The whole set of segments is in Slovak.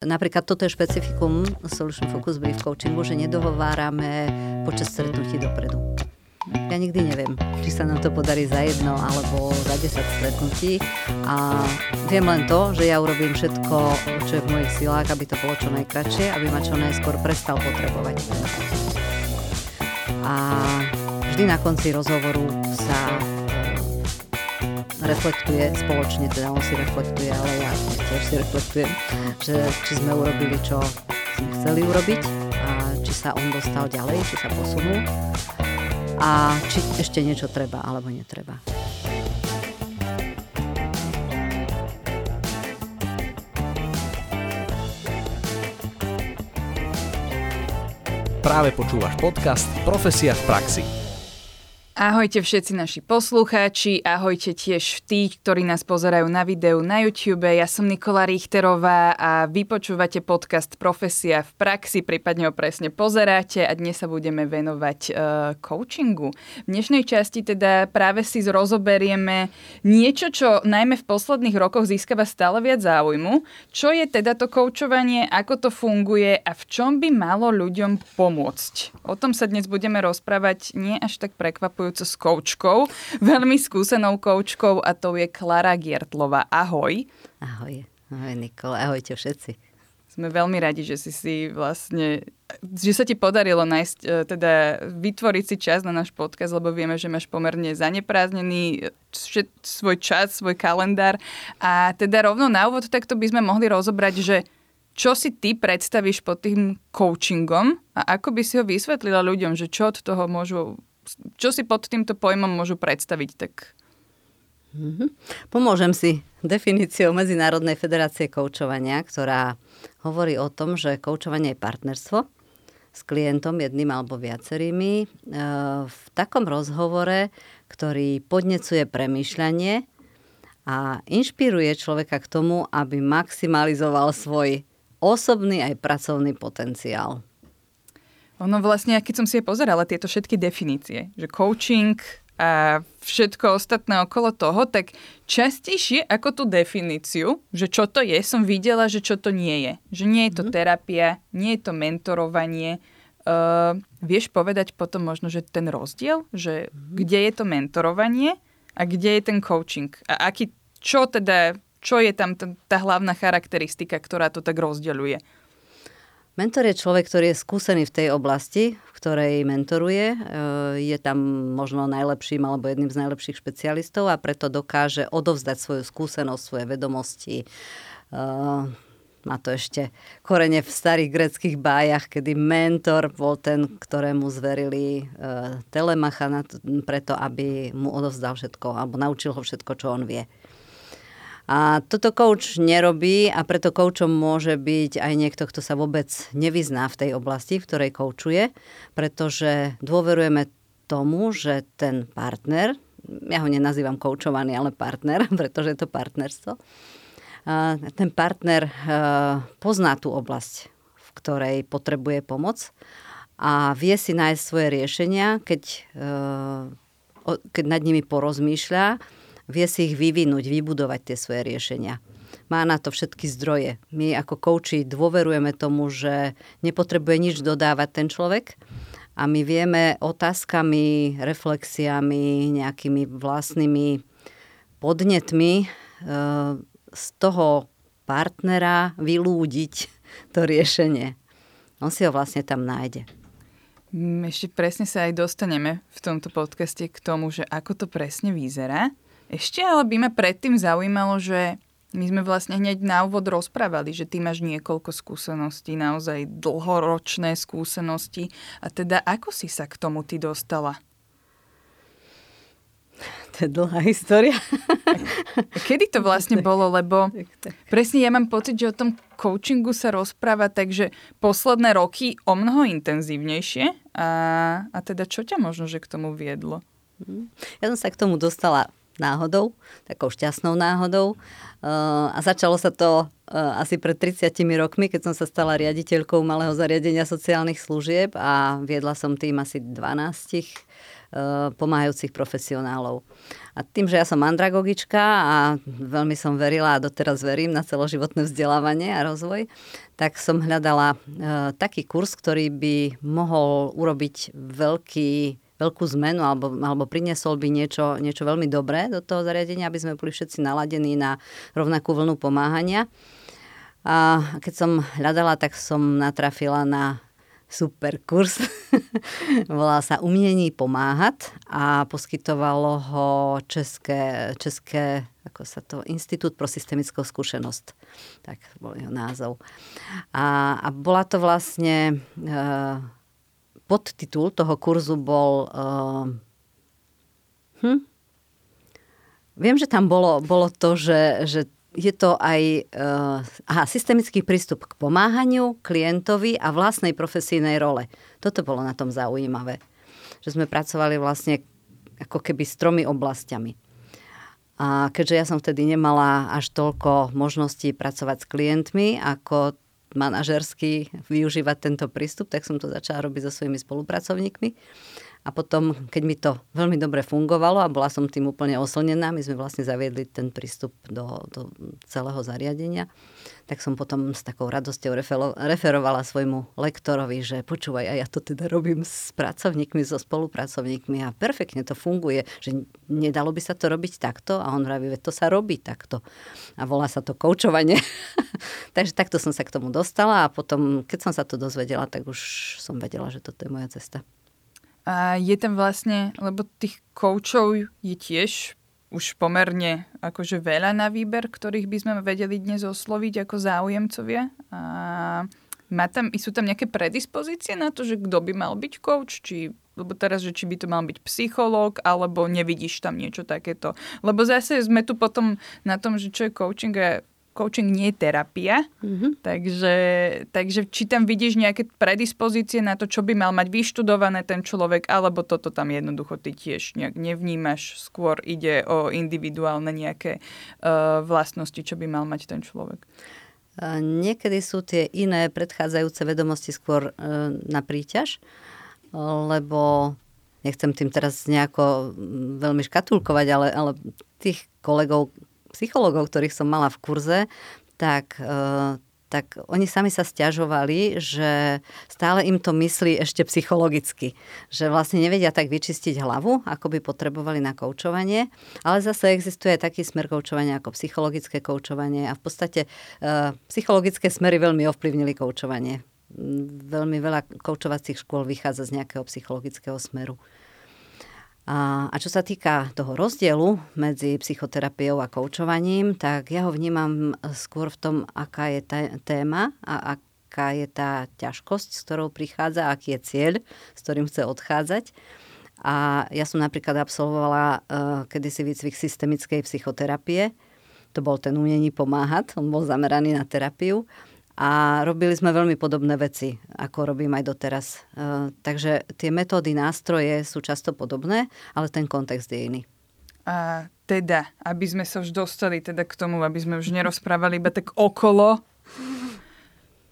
Napríklad toto je špecifikum Solution Focus Brief Coachingu, že nedohovárame počas stretnutí dopredu. Ja nikdy neviem, či sa nám to podarí za jedno alebo za 10 stretnutí a viem len to, že ja urobím všetko, čo je v mojich silách, aby to bolo čo najkračšie, aby ma čo najskôr prestal potrebovať. A vždy na konci rozhovoru sa reflektuje spoločne, teda on si reflektuje, ale ja tiež si reflektujem, že či sme urobili, čo sme chceli urobiť a či sa on dostal ďalej, či sa posunul a či ešte niečo treba alebo netreba. Práve počúvaš podcast Profesia v praxi. Ahojte všetci naši poslucháči, ahojte tiež tí, ktorí nás pozerajú na videu na YouTube. Ja som Nikola Richterová a vy počúvate podcast Profesia v praxi, prípadne ho presne pozeráte a dnes sa budeme venovať uh, coachingu. V dnešnej časti teda práve si rozoberieme niečo, čo najmä v posledných rokoch získava stále viac záujmu. Čo je teda to coachovanie, ako to funguje a v čom by malo ľuďom pomôcť. O tom sa dnes budeme rozprávať nie až tak prekvapujú spojujúco s koučkou, veľmi skúsenou koučkou a to je Klara Giertlova. Ahoj. Ahoj. Ahoj Nikola, ahojte všetci. Sme veľmi radi, že si si vlastne, že sa ti podarilo nájsť, e, teda vytvoriť si čas na náš podcast, lebo vieme, že máš pomerne zaneprázdnený e, svoj čas, svoj kalendár. A teda rovno na úvod takto by sme mohli rozobrať, že čo si ty predstavíš pod tým coachingom a ako by si ho vysvetlila ľuďom, že čo od toho môžu čo si pod týmto pojmom môžu predstaviť? Tak... Mm-hmm. Pomôžem si definíciou Medzinárodnej federácie koučovania, ktorá hovorí o tom, že koučovanie je partnerstvo s klientom jedným alebo viacerými e, v takom rozhovore, ktorý podnecuje premýšľanie a inšpiruje človeka k tomu, aby maximalizoval svoj osobný aj pracovný potenciál. Ono vlastne, keď som si je pozerala, tieto všetky definície, že coaching a všetko ostatné okolo toho, tak častejšie ako tú definíciu, že čo to je, som videla, že čo to nie je. Že nie je to mm. terapia, nie je to mentorovanie. Uh, vieš povedať potom možno, že ten rozdiel, že mm. kde je to mentorovanie a kde je ten coaching? A aký, čo teda, čo je tam tá, tá hlavná charakteristika, ktorá to tak rozdeľuje? Mentor je človek, ktorý je skúsený v tej oblasti, v ktorej mentoruje. E, je tam možno najlepším alebo jedným z najlepších špecialistov a preto dokáže odovzdať svoju skúsenosť, svoje vedomosti. E, má to ešte korene v starých greckých bájach, kedy mentor bol ten, ktorému zverili e, telemacha preto, aby mu odovzdal všetko alebo naučil ho všetko, čo on vie. A toto coach nerobí a preto coachom môže byť aj niekto, kto sa vôbec nevyzná v tej oblasti, v ktorej coachuje, pretože dôverujeme tomu, že ten partner, ja ho nenazývam coachovaný, ale partner, pretože je to partnerstvo, ten partner pozná tú oblasť, v ktorej potrebuje pomoc a vie si nájsť svoje riešenia, keď, keď nad nimi porozmýšľa vie si ich vyvinúť, vybudovať tie svoje riešenia. Má na to všetky zdroje. My ako kouči dôverujeme tomu, že nepotrebuje nič dodávať ten človek a my vieme otázkami, reflexiami, nejakými vlastnými podnetmi e, z toho partnera vylúdiť to riešenie. On si ho vlastne tam nájde. Mm, ešte presne sa aj dostaneme v tomto podcaste k tomu, že ako to presne vyzerá. Ešte ale by ma predtým zaujímalo, že my sme vlastne hneď na úvod rozprávali, že ty máš niekoľko skúseností, naozaj dlhoročné skúsenosti. A teda ako si sa k tomu ty dostala? To je dlhá história. Kedy to vlastne bolo? Lebo presne ja mám pocit, že o tom coachingu sa rozpráva takže posledné roky o mnoho intenzívnejšie. A, a teda čo ťa možno, že k tomu viedlo? Mhm. Ja som sa k tomu dostala náhodou, takou šťastnou náhodou. Uh, a začalo sa to uh, asi pred 30 rokmi, keď som sa stala riaditeľkou malého zariadenia sociálnych služieb a viedla som tým asi 12 uh, pomáhajúcich profesionálov. A tým, že ja som andragogička a veľmi som verila a doteraz verím na celoživotné vzdelávanie a rozvoj, tak som hľadala taký kurz, ktorý by mohol urobiť veľký veľkú zmenu alebo, alebo priniesol by niečo, niečo veľmi dobré do toho zariadenia, aby sme boli všetci naladení na rovnakú vlnu pomáhania. A keď som hľadala, tak som natrafila na super kurz. Volá sa Umiení pomáhať a poskytovalo ho České, České ako sa to, Institút pro systemickou skúsenosť. Tak bol jeho názov. A, a bola to vlastne, e, podtitul toho kurzu bol e, hm? Viem, že tam bolo, bolo to, že, že je to aj uh, aha, systemický prístup k pomáhaniu klientovi a vlastnej profesijnej role. Toto bolo na tom zaujímavé. Že sme pracovali vlastne ako keby s tromi oblastiami. A keďže ja som vtedy nemala až toľko možností pracovať s klientmi, ako manažersky využívať tento prístup, tak som to začala robiť so svojimi spolupracovníkmi. A potom, keď mi to veľmi dobre fungovalo a bola som tým úplne oslnená, my sme vlastne zaviedli ten prístup do, do celého zariadenia, tak som potom s takou radosťou referovala svojmu lektorovi, že počúvaj, a ja to teda robím s pracovníkmi, so spolupracovníkmi a perfektne to funguje, že nedalo by sa to robiť takto a on vraví, to sa robí takto. A volá sa to koučovanie. Takže takto som sa k tomu dostala a potom, keď som sa to dozvedela, tak už som vedela, že toto je moja cesta. A je tam vlastne, lebo tých koučov je tiež už pomerne akože veľa na výber, ktorých by sme vedeli dnes osloviť ako záujemcovia. A má tam, sú tam nejaké predispozície na to, že kto by mal byť coach? Či, lebo teraz, že či by to mal byť psychológ, alebo nevidíš tam niečo takéto. Lebo zase sme tu potom na tom, že čo je coaching a coaching nie je terapia, mm-hmm. takže, takže či tam vidíš nejaké predispozície na to, čo by mal mať vyštudované ten človek, alebo toto tam jednoducho ty tiež nejak nevnímaš, skôr ide o individuálne nejaké uh, vlastnosti, čo by mal mať ten človek. Niekedy sú tie iné predchádzajúce vedomosti skôr uh, na príťaž, lebo nechcem tým teraz nejako veľmi škatulkovať, ale, ale tých kolegov, psychologov, ktorých som mala v kurze, tak, e, tak oni sami sa stiažovali, že stále im to myslí ešte psychologicky. Že vlastne nevedia tak vyčistiť hlavu, ako by potrebovali na koučovanie. Ale zase existuje taký smer koučovania ako psychologické koučovanie a v podstate uh, psychologické smery veľmi ovplyvnili koučovanie. Veľmi veľa koučovacích škôl vychádza z nejakého psychologického smeru. A, a čo sa týka toho rozdielu medzi psychoterapiou a koučovaním, tak ja ho vnímam skôr v tom, aká je tá téma a aká je tá ťažkosť, s ktorou prichádza, aký je cieľ, s ktorým chce odchádzať. A ja som napríklad absolvovala uh, kedysi výcvik systemickej psychoterapie. To bol ten umení pomáhať, on bol zameraný na terapiu a robili sme veľmi podobné veci, ako robím aj doteraz. E, takže tie metódy, nástroje sú často podobné, ale ten kontext je iný. A teda, aby sme sa už dostali teda k tomu, aby sme už nerozprávali iba tak okolo,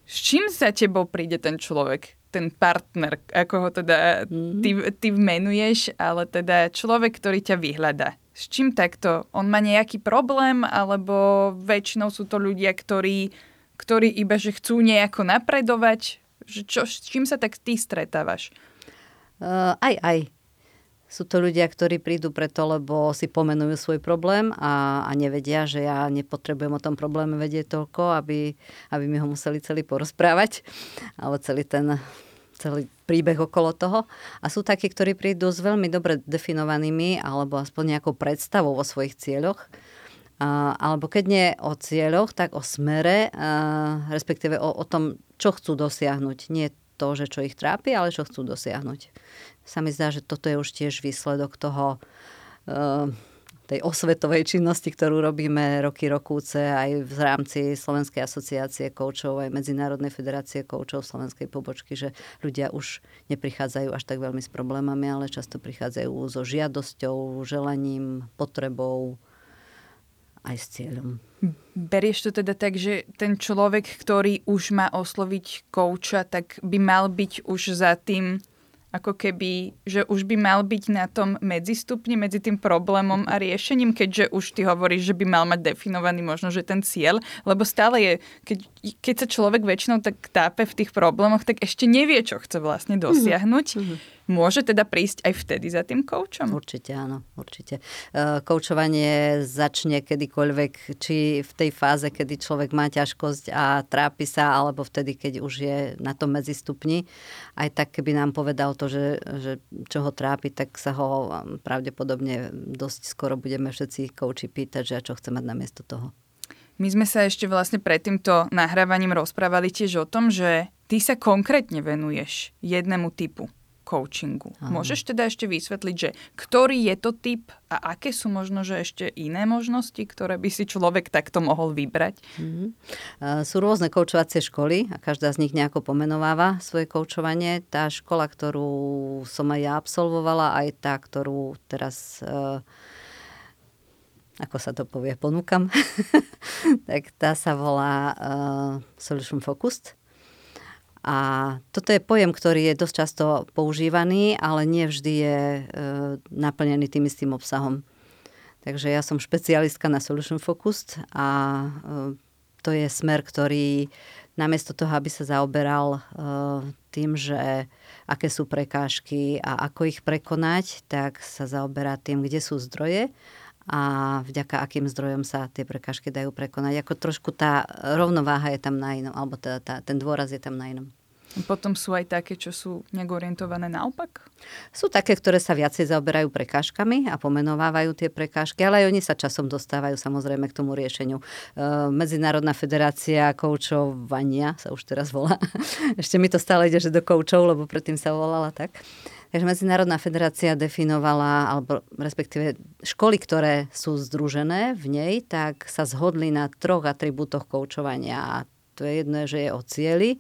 s čím za tebou príde ten človek, ten partner, ako ho teda mhm. ty, ty menuješ, ale teda človek, ktorý ťa vyhľada. S čím takto? On má nejaký problém, alebo väčšinou sú to ľudia, ktorí ktorí iba že chcú nejako napredovať? Že čo, s čím sa tak ty stretávaš? Uh, aj, aj. Sú to ľudia, ktorí prídu preto, lebo si pomenujú svoj problém a, a nevedia, že ja nepotrebujem o tom probléme vedieť toľko, aby, aby mi ho museli celý porozprávať, alebo celý ten celý príbeh okolo toho. A sú takí, ktorí prídu s veľmi dobre definovanými alebo aspoň nejakou predstavou o svojich cieľoch alebo keď nie o cieľoch, tak o smere, respektíve o, o tom, čo chcú dosiahnuť. Nie to, že čo ich trápi, ale čo chcú dosiahnuť. Sa mi zdá, že toto je už tiež výsledok toho, tej osvetovej činnosti, ktorú robíme roky, rokúce aj v rámci Slovenskej asociácie koučov, aj Medzinárodnej federácie koučov Slovenskej pobočky, že ľudia už neprichádzajú až tak veľmi s problémami, ale často prichádzajú so žiadosťou, želaním, potrebou, aj s cieľom. Berieš to teda tak, že ten človek, ktorý už má osloviť kouča, tak by mal byť už za tým ako keby, že už by mal byť na tom medzistupni medzi tým problémom a riešením, keďže už ty hovoríš, že by mal mať definovaný možno, že ten cieľ, lebo stále je, keď, keď sa človek väčšinou tak tápe v tých problémoch, tak ešte nevie, čo chce vlastne dosiahnuť. Mm-hmm Môže teda prísť aj vtedy za tým koučom? Určite áno, určite. E, koučovanie začne kedykoľvek, či v tej fáze, kedy človek má ťažkosť a trápi sa, alebo vtedy, keď už je na tom medzistupni. Aj tak, keby nám povedal to, že, že čo ho trápi, tak sa ho pravdepodobne dosť skoro budeme všetci kouči pýtať, že čo chce mať namiesto toho. My sme sa ešte vlastne pred týmto nahrávaním rozprávali tiež o tom, že ty sa konkrétne venuješ jednému typu coachingu. Aha. Môžeš teda ešte vysvetliť, že ktorý je to typ a aké sú možno, že ešte iné možnosti, ktoré by si človek takto mohol vybrať? Mm-hmm. Sú rôzne koučovacie školy a každá z nich nejako pomenováva svoje koučovanie. Tá škola, ktorú som aj ja absolvovala, aj tá, ktorú teraz uh, ako sa to povie, ponúkam, tak tá sa volá uh, Solution Focused. A toto je pojem, ktorý je dosť často používaný, ale nie vždy je e, naplnený tým istým obsahom. Takže ja som špecialistka na Solution Focused a e, to je smer, ktorý namiesto toho, aby sa zaoberal e, tým, že aké sú prekážky a ako ich prekonať, tak sa zaoberá tým, kde sú zdroje a vďaka akým zdrojom sa tie prekážky dajú prekonať. Ako trošku tá rovnováha je tam na inom, alebo teda tá, ten dôraz je tam na inom. Potom sú aj také, čo sú nejak orientované naopak? Sú také, ktoré sa viacej zaoberajú prekážkami a pomenovávajú tie prekážky, ale aj oni sa časom dostávajú samozrejme k tomu riešeniu. E, Medzinárodná federácia koučovania sa už teraz volá. Ešte mi to stále ide, že do koučov, lebo predtým sa volala tak. Takže Medzinárodná federácia definovala, alebo respektíve školy, ktoré sú združené v nej, tak sa zhodli na troch atribútoch koučovania. A to je jedno, že je o cieli,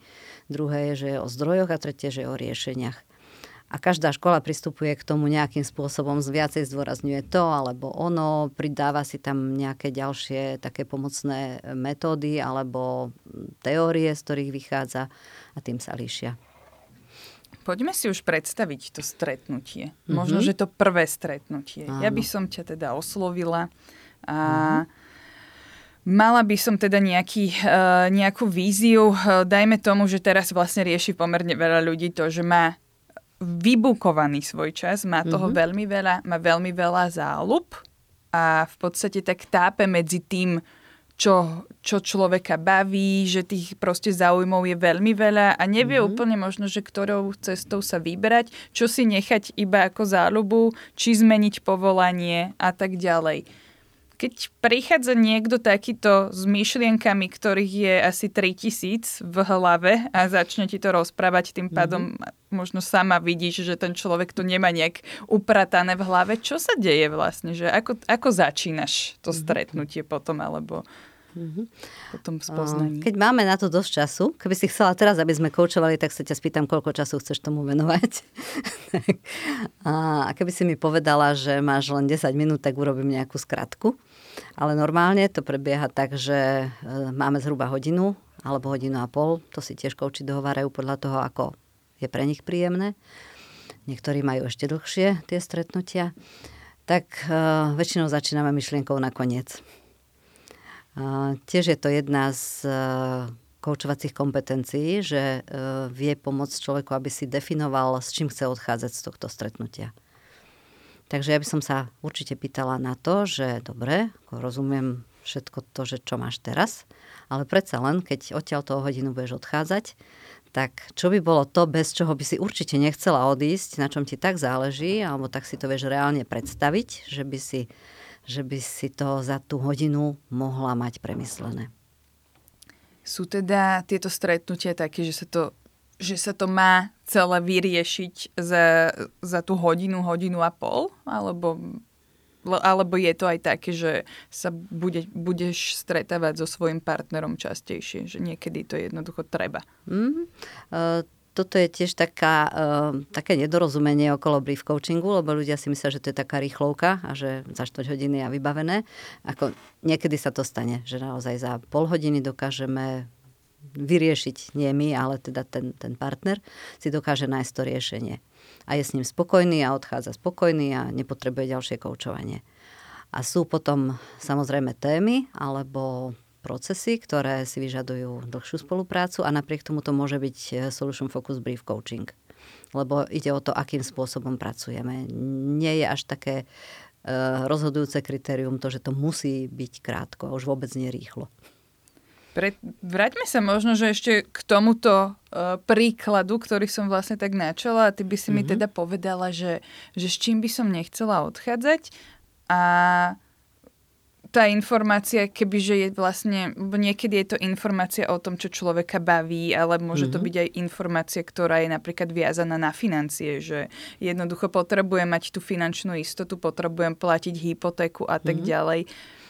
druhé je, že je o zdrojoch a tretie, že je o riešeniach. A každá škola pristupuje k tomu nejakým spôsobom, viacej zdôrazňuje to alebo ono, pridáva si tam nejaké ďalšie také pomocné metódy alebo teórie, z ktorých vychádza a tým sa líšia. Poďme si už predstaviť to stretnutie. Mm-hmm. Možno, že to prvé stretnutie. Áno. Ja by som ťa teda oslovila a mm-hmm Mala by som teda nejaký, uh, nejakú víziu. Uh, dajme tomu, že teraz vlastne rieši pomerne veľa ľudí to, že má vybukovaný svoj čas, má toho mm-hmm. veľmi veľa, má veľmi veľa záľub a v podstate tak tápe medzi tým, čo, čo človeka baví, že tých proste záujmov je veľmi veľa a nevie mm-hmm. úplne možno, že ktorou cestou sa vyberať, čo si nechať iba ako záľubu, či zmeniť povolanie a tak ďalej keď prichádza niekto takýto s myšlienkami, ktorých je asi 3000 v hlave a začne ti to rozprávať, tým pádom mm-hmm. možno sama vidíš, že ten človek to nemá nejak upratané v hlave. Čo sa deje vlastne? Že ako, ako začínaš to mm-hmm. stretnutie potom, alebo mm-hmm. potom spoznaní? Keď máme na to dosť času, keby si chcela teraz, aby sme koučovali, tak sa ťa spýtam, koľko času chceš tomu venovať. a keby si mi povedala, že máš len 10 minút, tak urobím nejakú skratku. Ale normálne to prebieha tak, že e, máme zhruba hodinu alebo hodinu a pol. To si tiež kouči dohovárajú podľa toho, ako je pre nich príjemné. Niektorí majú ešte dlhšie tie stretnutia. Tak uh, väčšinou začíname myšlienkou na koniec. Tiež je to jedna z uh, koučovacích kompetencií, že uh, vie pomôcť človeku, aby si definoval, s čím chce odchádzať z tohto stretnutia. Takže ja by som sa určite pýtala na to, že dobre, rozumiem všetko to, že čo máš teraz, ale predsa len, keď odtiaľ toho hodinu budeš odchádzať, tak čo by bolo to, bez čoho by si určite nechcela odísť, na čom ti tak záleží, alebo tak si to vieš reálne predstaviť, že by si, že by si to za tú hodinu mohla mať premyslené. Sú teda tieto stretnutia také, že sa to že sa to má celé vyriešiť za, za tú hodinu, hodinu a pol? Alebo, alebo je to aj také, že sa bude, budeš stretávať so svojim partnerom častejšie? Že niekedy to jednoducho treba? Mm-hmm. Uh, toto je tiež taká, uh, také nedorozumenie okolo brief coachingu, lebo ľudia si myslia, že to je taká rýchlovka a že za 4 hodiny je vybavené. Ako niekedy sa to stane, že naozaj za pol hodiny dokážeme vyriešiť nie my, ale teda ten, ten partner si dokáže nájsť to riešenie. a je s ním spokojný a odchádza spokojný a nepotrebuje ďalšie koučovanie. A sú potom samozrejme témy alebo procesy, ktoré si vyžadujú dlhšiu spoluprácu a napriek tomu to môže byť e, Solution Focus Brief Coaching. Lebo ide o to, akým spôsobom pracujeme. Nie je až také e, rozhodujúce kritérium to, že to musí byť krátko a už vôbec nie rýchlo. Pre, vráťme sa možno, že ešte k tomuto uh, príkladu, ktorý som vlastne tak načala a ty by si mm-hmm. mi mhm. teda povedala, že, že s čím by som nechcela odchádzať a tá informácia, kebyže je vlastne, niekedy je to informácia o tom, čo človeka baví, ale môže mm-hmm. to mhm. byť aj informácia, ktorá je napríklad viazaná na financie, že jednoducho potrebujem mať tú finančnú istotu, potrebujem platiť hypotéku a tak mm-hmm. ďalej.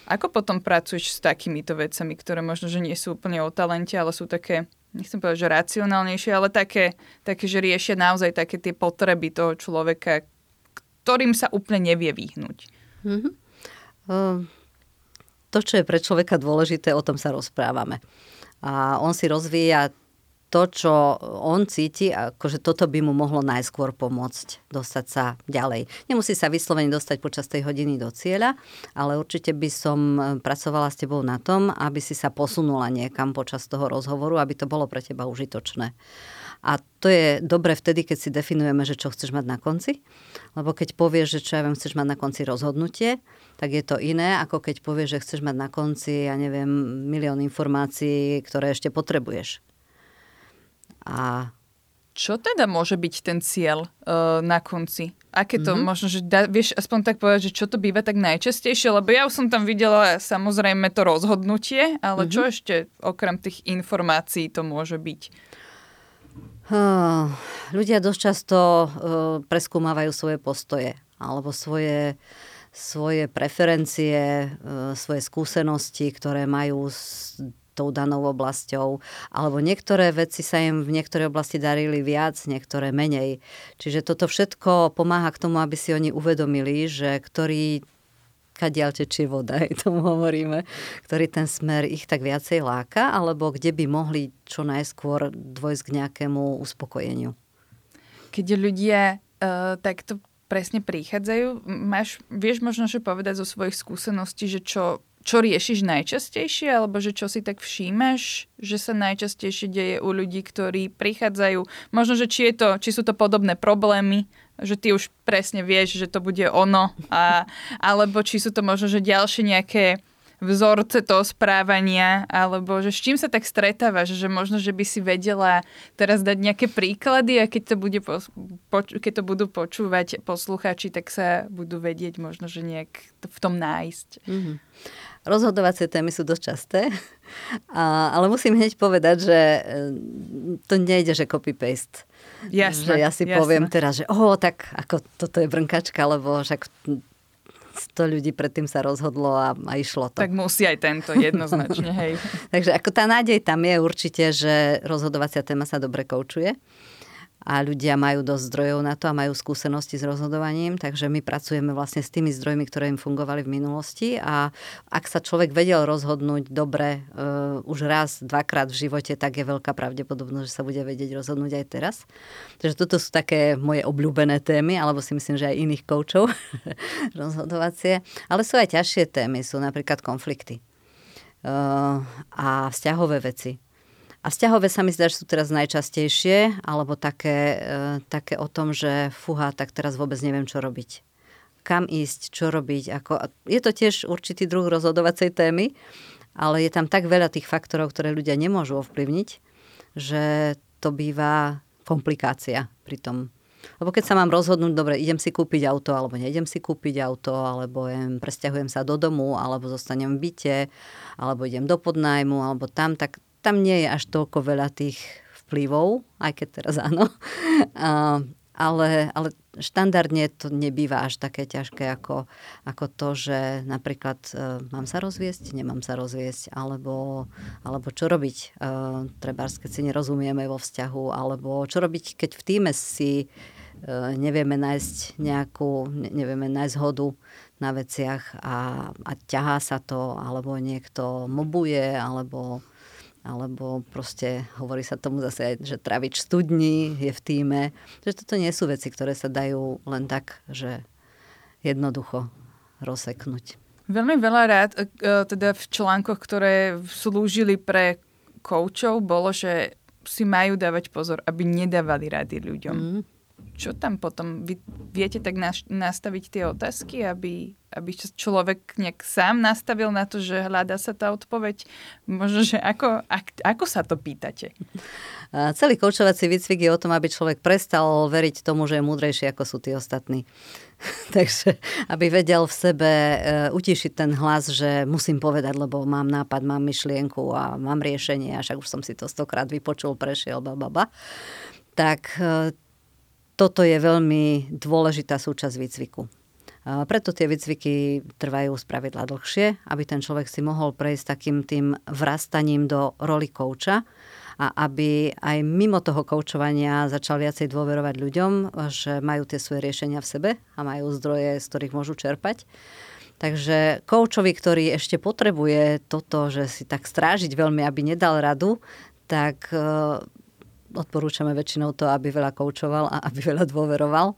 Ako potom pracuješ s takýmito vecami, ktoré možno, že nie sú úplne o talente, ale sú také, nechcem povedať, že racionálnejšie, ale také, také že riešia naozaj také tie potreby toho človeka, ktorým sa úplne nevie vyhnúť. Mm-hmm. Uh, to, čo je pre človeka dôležité, o tom sa rozprávame. A on si rozvíja to, čo on cíti, akože toto by mu mohlo najskôr pomôcť dostať sa ďalej. Nemusí sa vyslovene dostať počas tej hodiny do cieľa, ale určite by som e, pracovala s tebou na tom, aby si sa posunula niekam počas toho rozhovoru, aby to bolo pre teba užitočné. A to je dobre vtedy, keď si definujeme, že čo chceš mať na konci. Lebo keď povieš, že čo ja viem, chceš mať na konci rozhodnutie, tak je to iné, ako keď povieš, že chceš mať na konci, ja neviem, milión informácií, ktoré ešte potrebuješ. A čo teda môže byť ten cieľ uh, na konci? Aké to mm-hmm. možno, že da, vieš aspoň tak povedať, že čo to býva tak najčastejšie? Lebo ja už som tam videla samozrejme to rozhodnutie, ale mm-hmm. čo ešte okrem tých informácií to môže byť? Uh, ľudia dosť často uh, preskúmavajú svoje postoje alebo svoje, svoje preferencie, uh, svoje skúsenosti, ktoré majú s tou danou oblasťou, alebo niektoré veci sa im v niektorej oblasti darili viac, niektoré menej. Čiže toto všetko pomáha k tomu, aby si oni uvedomili, že ktorý kadiaľ tečie voda, aj tomu hovoríme, ktorý ten smer ich tak viacej láka, alebo kde by mohli čo najskôr dôjsť k nejakému uspokojeniu. Keď ľudia uh, takto presne prichádzajú, máš, vieš možno, že povedať zo svojich skúseností, že čo čo riešiš najčastejšie, alebo že čo si tak všímaš, že sa najčastejšie deje u ľudí, ktorí prichádzajú, možno, že či, je to, či sú to podobné problémy, že ty už presne vieš, že to bude ono, a, alebo či sú to možno, že ďalšie nejaké vzorce toho správania, alebo že s čím sa tak stretávaš, že možno, že by si vedela teraz dať nejaké príklady a keď to, bude po, po, keď to budú počúvať poslucháči, tak sa budú vedieť možno, že nejak v tom nájsť. Mm-hmm. Rozhodovacie témy sú dosť časté, a, ale musím hneď povedať, že e, to nejde, že copy-paste. Jasne, že ja si jasne. poviem teraz, že oh, tak ako toto je brnkačka, lebo však 100 ľudí predtým sa rozhodlo a, a išlo to. Tak musí aj tento jednoznačne, hej. Takže ako tá nádej tam je určite, že rozhodovacia téma sa dobre koučuje a ľudia majú dosť zdrojov na to a majú skúsenosti s rozhodovaním, takže my pracujeme vlastne s tými zdrojmi, ktoré im fungovali v minulosti a ak sa človek vedel rozhodnúť dobre uh, už raz, dvakrát v živote, tak je veľká pravdepodobnosť, že sa bude vedieť rozhodnúť aj teraz. Takže toto sú také moje obľúbené témy, alebo si myslím, že aj iných koučov rozhodovacie. Ale sú aj ťažšie témy, sú napríklad konflikty uh, a vzťahové veci a vzťahové sa mi zdá, že sú teraz najčastejšie, alebo také, e, také o tom, že fuha, tak teraz vôbec neviem, čo robiť. Kam ísť, čo robiť. Ako... Je to tiež určitý druh rozhodovacej témy, ale je tam tak veľa tých faktorov, ktoré ľudia nemôžu ovplyvniť, že to býva komplikácia pri tom. Lebo keď sa mám rozhodnúť, dobre, idem si kúpiť auto, alebo neidem si kúpiť auto, alebo jem, presťahujem sa do domu, alebo zostanem v byte, alebo idem do podnájmu, alebo tam, tak tam nie je až toľko veľa tých vplyvov, aj keď teraz áno. A, ale, ale štandardne to nebýva až také ťažké ako, ako to, že napríklad e, mám sa rozviesť, nemám sa rozviesť, alebo, alebo čo robiť, e, treba, keď si nerozumieme vo vzťahu, alebo čo robiť, keď v týme si e, nevieme nájsť nejakú, ne, nevieme nájsť hodu na veciach a, a ťahá sa to, alebo niekto mobuje, alebo alebo proste hovorí sa tomu zase aj, že travič studní je v týme. Že toto nie sú veci, ktoré sa dajú len tak, že jednoducho rozseknúť. Veľmi veľa rád, e, teda v článkoch, ktoré slúžili pre koučov, bolo, že si majú dávať pozor, aby nedávali rady ľuďom. Mm. Čo tam potom? Vy viete tak nastaviť tie otázky, aby, aby človek nejak sám nastavil na to, že hľadá sa tá odpoveď? Možno, že ako, ak, ako sa to pýtate? Celý koučovací výcvik je o tom, aby človek prestal veriť tomu, že je múdrejší ako sú tí ostatní. Takže aby vedel v sebe e, utišiť ten hlas, že musím povedať, lebo mám nápad, mám myšlienku a mám riešenie, a však už som si to stokrát vypočul, prešiel, bababa. Tak e, toto je veľmi dôležitá súčasť výcviku. Preto tie výcviky trvajú spravidla dlhšie, aby ten človek si mohol prejsť takým tým vrastaním do roli kouča a aby aj mimo toho koučovania začal viacej dôverovať ľuďom, že majú tie svoje riešenia v sebe a majú zdroje, z ktorých môžu čerpať. Takže koučovi, ktorý ešte potrebuje toto, že si tak strážiť veľmi, aby nedal radu, tak e, odporúčame väčšinou to, aby veľa koučoval a aby veľa dôveroval.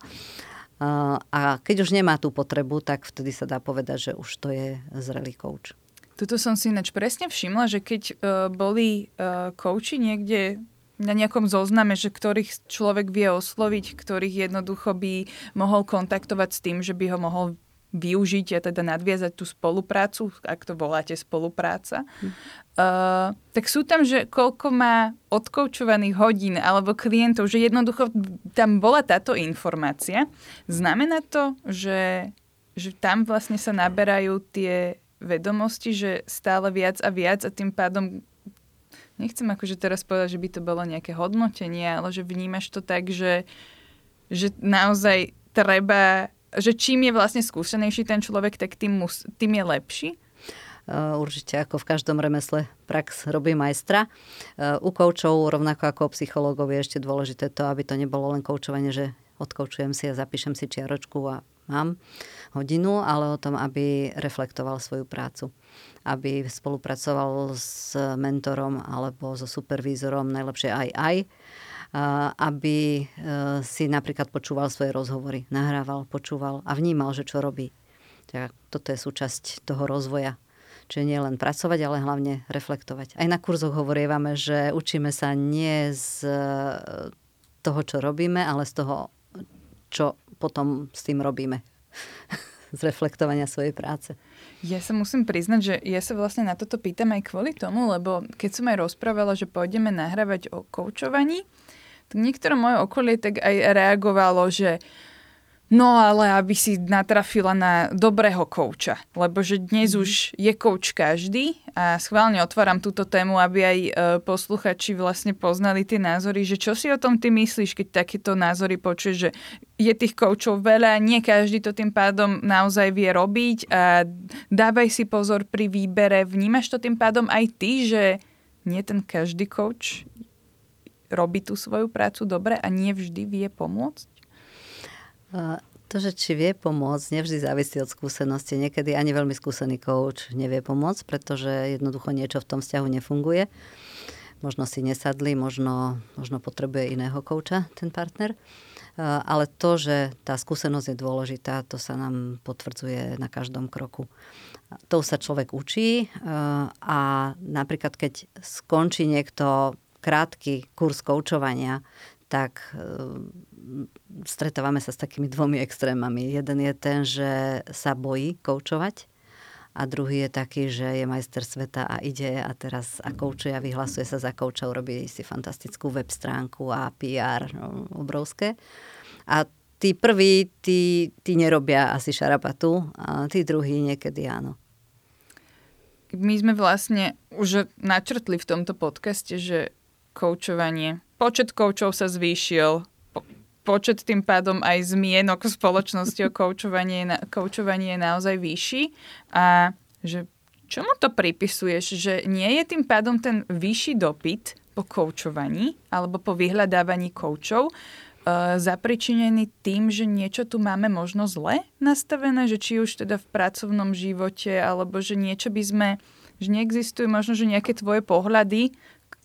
A keď už nemá tú potrebu, tak vtedy sa dá povedať, že už to je zrelý kouč. Tuto som si ináč presne všimla, že keď uh, boli uh, kouči niekde na nejakom zozname, že ktorých človek vie osloviť, ktorých jednoducho by mohol kontaktovať s tým, že by ho mohol využiť a teda nadviazať tú spoluprácu, ak to voláte spolupráca, hm. uh, tak sú tam, že koľko má odkoučovaných hodín alebo klientov, že jednoducho tam bola táto informácia. Znamená to, že, že tam vlastne sa naberajú tie vedomosti, že stále viac a viac a tým pádom nechcem akože teraz povedať, že by to bolo nejaké hodnotenie, ale že vnímaš to tak, že, že naozaj treba, že čím je vlastne skúsenejší ten človek, tak tým, mus, tým je lepší? Určite ako v každom remesle prax robí majstra. U koučov, rovnako ako u psychológov, je ešte dôležité to, aby to nebolo len koučovanie, že odkoučujem si a zapíšem si čiaročku a mám hodinu, ale o tom, aby reflektoval svoju prácu. Aby spolupracoval s mentorom alebo so supervízorom, najlepšie aj aj, aby e, si napríklad počúval svoje rozhovory, nahrával, počúval a vnímal, že čo robí. Tak toto je súčasť toho rozvoja. Čiže nie len pracovať, ale hlavne reflektovať. Aj na kurzoch hovorievame, že učíme sa nie z e, toho, čo robíme, ale z toho, čo potom s tým robíme. z reflektovania svojej práce. Ja sa musím priznať, že ja sa vlastne na toto pýtam aj kvôli tomu, lebo keď som aj rozprávala, že pôjdeme nahrávať o koučovaní, tak niektoré moje okolie tak aj reagovalo, že No ale aby si natrafila na dobrého kouča, lebo že dnes mm-hmm. už je kouč každý a schválne otváram túto tému, aby aj e, posluchači vlastne poznali tie názory, že čo si o tom ty myslíš, keď takéto názory počuješ, že je tých koučov veľa, nie každý to tým pádom naozaj vie robiť a dávaj si pozor pri výbere, vnímaš to tým pádom aj ty, že nie ten každý kouč robí tú svoju prácu dobre a nie vždy vie pomôcť? To, že či vie pomôcť, nevždy závisí od skúsenosti. Niekedy ani veľmi skúsený coach nevie pomôcť, pretože jednoducho niečo v tom vzťahu nefunguje. Možno si nesadli, možno, možno potrebuje iného kouča ten partner. Ale to, že tá skúsenosť je dôležitá, to sa nám potvrdzuje na každom kroku. To sa človek učí a napríklad keď skončí niekto krátky kurz koučovania, tak stretávame sa s takými dvomi extrémami. Jeden je ten, že sa bojí koučovať a druhý je taký, že je majster sveta a ide a teraz a koučuje a vyhlasuje sa za kouča, urobí si fantastickú web stránku a PR no, obrovské. A tí prví, tí, tí nerobia asi šarapatu a tí druhí niekedy áno. My sme vlastne už načrtli v tomto podcaste, že koučovanie, počet koučov sa zvýšil, počet tým pádom aj zmienok v spoločnosti o koučovanie, koučovanie je naozaj vyšší. A že čomu to pripisuješ, že nie je tým pádom ten vyšší dopyt po koučovaní alebo po vyhľadávaní koučov uh, zapričinený tým, že niečo tu máme možno zle nastavené, že či už teda v pracovnom živote alebo že niečo by sme, že neexistujú možno, že nejaké tvoje pohľady,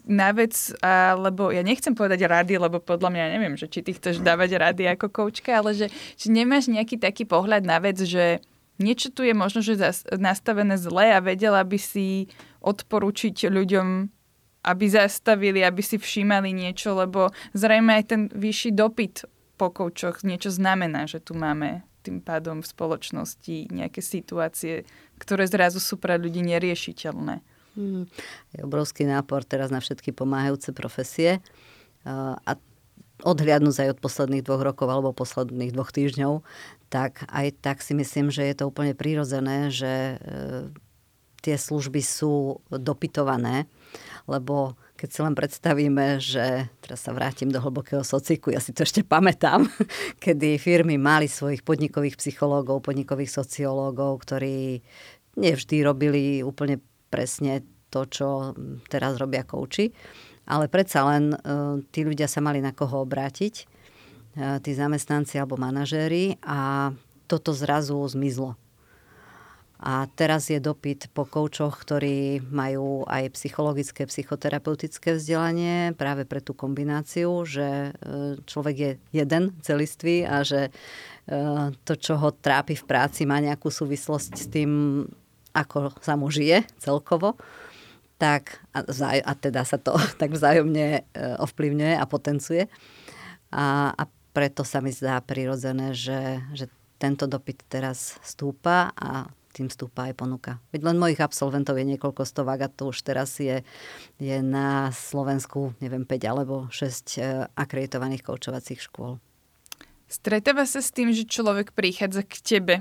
na vec, alebo ja nechcem povedať rady, lebo podľa mňa neviem, že či ty chceš dávať rady ako koučka, ale že či nemáš nejaký taký pohľad na vec, že niečo tu je možno, že nastavené zle a vedela by si odporučiť ľuďom, aby zastavili, aby si všímali niečo, lebo zrejme aj ten vyšší dopyt po koučoch niečo znamená, že tu máme tým pádom v spoločnosti nejaké situácie, ktoré zrazu sú pre ľudí neriešiteľné. Hmm. Je obrovský nápor teraz na všetky pomáhajúce profesie a odhliadnúť aj od posledných dvoch rokov alebo posledných dvoch týždňov, tak aj tak si myslím, že je to úplne prirodzené, že e, tie služby sú dopytované, lebo keď si len predstavíme, že teraz sa vrátim do hlbokého sociku, ja si to ešte pamätám, kedy firmy mali svojich podnikových psychológov, podnikových sociológov, ktorí nevždy robili úplne presne to, čo teraz robia kouči. Ale predsa len e, tí ľudia sa mali na koho obrátiť, e, tí zamestnanci alebo manažéri a toto zrazu zmizlo. A teraz je dopyt po koučoch, ktorí majú aj psychologické, psychoterapeutické vzdelanie práve pre tú kombináciu, že e, človek je jeden celistvý a že to, čo ho trápi v práci, má nejakú súvislosť s tým, ako sa mu žije celkovo, tak a, vzaj, a teda sa to tak vzájomne e, ovplyvňuje a potencuje. A, a preto sa mi zdá prirodzené, že, že tento dopyt teraz stúpa a tým stúpa aj ponuka. Veď len mojich absolventov je niekoľko stovák a to už teraz je, je na Slovensku, neviem, 5 alebo 6 e, akreditovaných koučovacích škôl. Stretáva sa s tým, že človek prichádza k tebe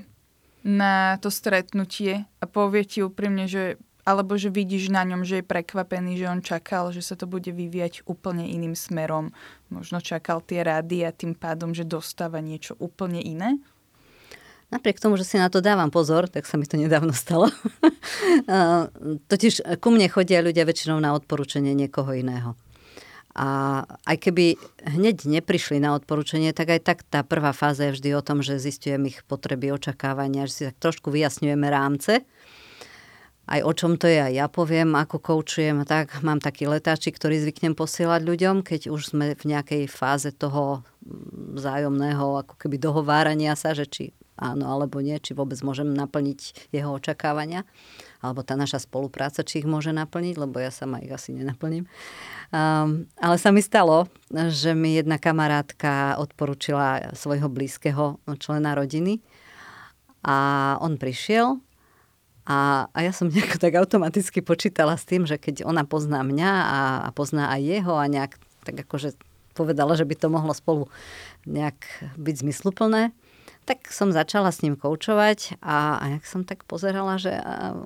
na to stretnutie a povie ti úprimne, že alebo že vidíš na ňom, že je prekvapený, že on čakal, že sa to bude vyvíjať úplne iným smerom. Možno čakal tie rady a tým pádom, že dostáva niečo úplne iné? Napriek tomu, že si na to dávam pozor, tak sa mi to nedávno stalo. Totiž ku mne chodia ľudia väčšinou na odporúčanie niekoho iného. A aj keby hneď neprišli na odporúčanie, tak aj tak tá prvá fáza je vždy o tom, že zistujem ich potreby, očakávania, že si tak trošku vyjasňujeme rámce. Aj o čom to je, aj ja poviem, ako koučujem, tak mám taký letáčik, ktorý zvyknem posielať ľuďom, keď už sme v nejakej fáze toho vzájomného ako keby dohovárania sa, že či áno alebo nie, či vôbec môžem naplniť jeho očakávania, alebo tá naša spolupráca, či ich môže naplniť, lebo ja sama ich asi nenaplním. Um, ale sa mi stalo, že mi jedna kamarátka odporúčila svojho blízkeho člena rodiny a on prišiel a, a ja som nejako tak automaticky počítala s tým, že keď ona pozná mňa a, a pozná aj jeho a nejak tak akože povedala, že by to mohlo spolu nejak byť zmysluplné, tak som začala s ním koučovať a, a jak som tak pozerala, že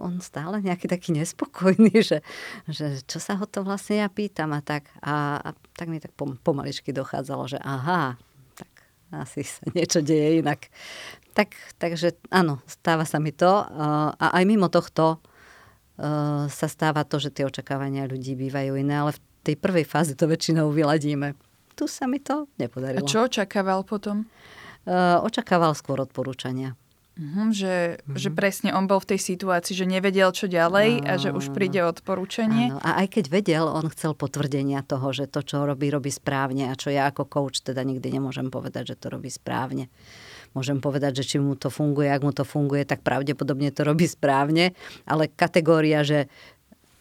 on stále nejaký taký nespokojný, že, že čo sa ho to vlastne ja pýtam a tak. A, a tak mi tak pomaličky dochádzalo, že aha, tak asi sa niečo deje inak. Tak, takže áno, stáva sa mi to. A aj mimo tohto sa stáva to, že tie očakávania ľudí bývajú iné, ale v tej prvej fáze to väčšinou vyladíme. Tu sa mi to nepodarilo. A čo očakával potom? Očakával skôr odporúčania. Uh-huh, že, uh-huh. že presne on bol v tej situácii, že nevedel, čo ďalej a že už príde odporúčanie. Áno. A aj keď vedel, on chcel potvrdenia toho, že to, čo robí, robí správne a čo ja ako coach teda nikdy nemôžem povedať, že to robí správne. Môžem povedať, že či mu to funguje, ak mu to funguje, tak pravdepodobne to robí správne, ale kategória, že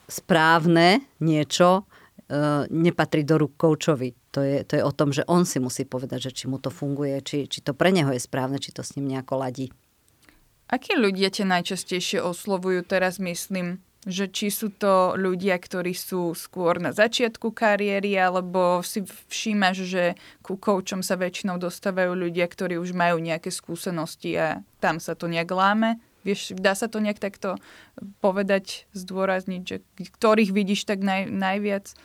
správne niečo uh, nepatrí do rúk koučovi. To je, to je o tom, že on si musí povedať, že či mu to funguje, či, či to pre neho je správne, či to s ním nejako ladí. Akí ľudia ťa najčastejšie oslovujú teraz, myslím? Že či sú to ľudia, ktorí sú skôr na začiatku kariéry, alebo si všímaš, že ku koučom sa väčšinou dostávajú ľudia, ktorí už majú nejaké skúsenosti a tam sa to nejak láme? Vieš, dá sa to nejak takto povedať, zdôrazniť, že ktorých vidíš tak naj, najviac?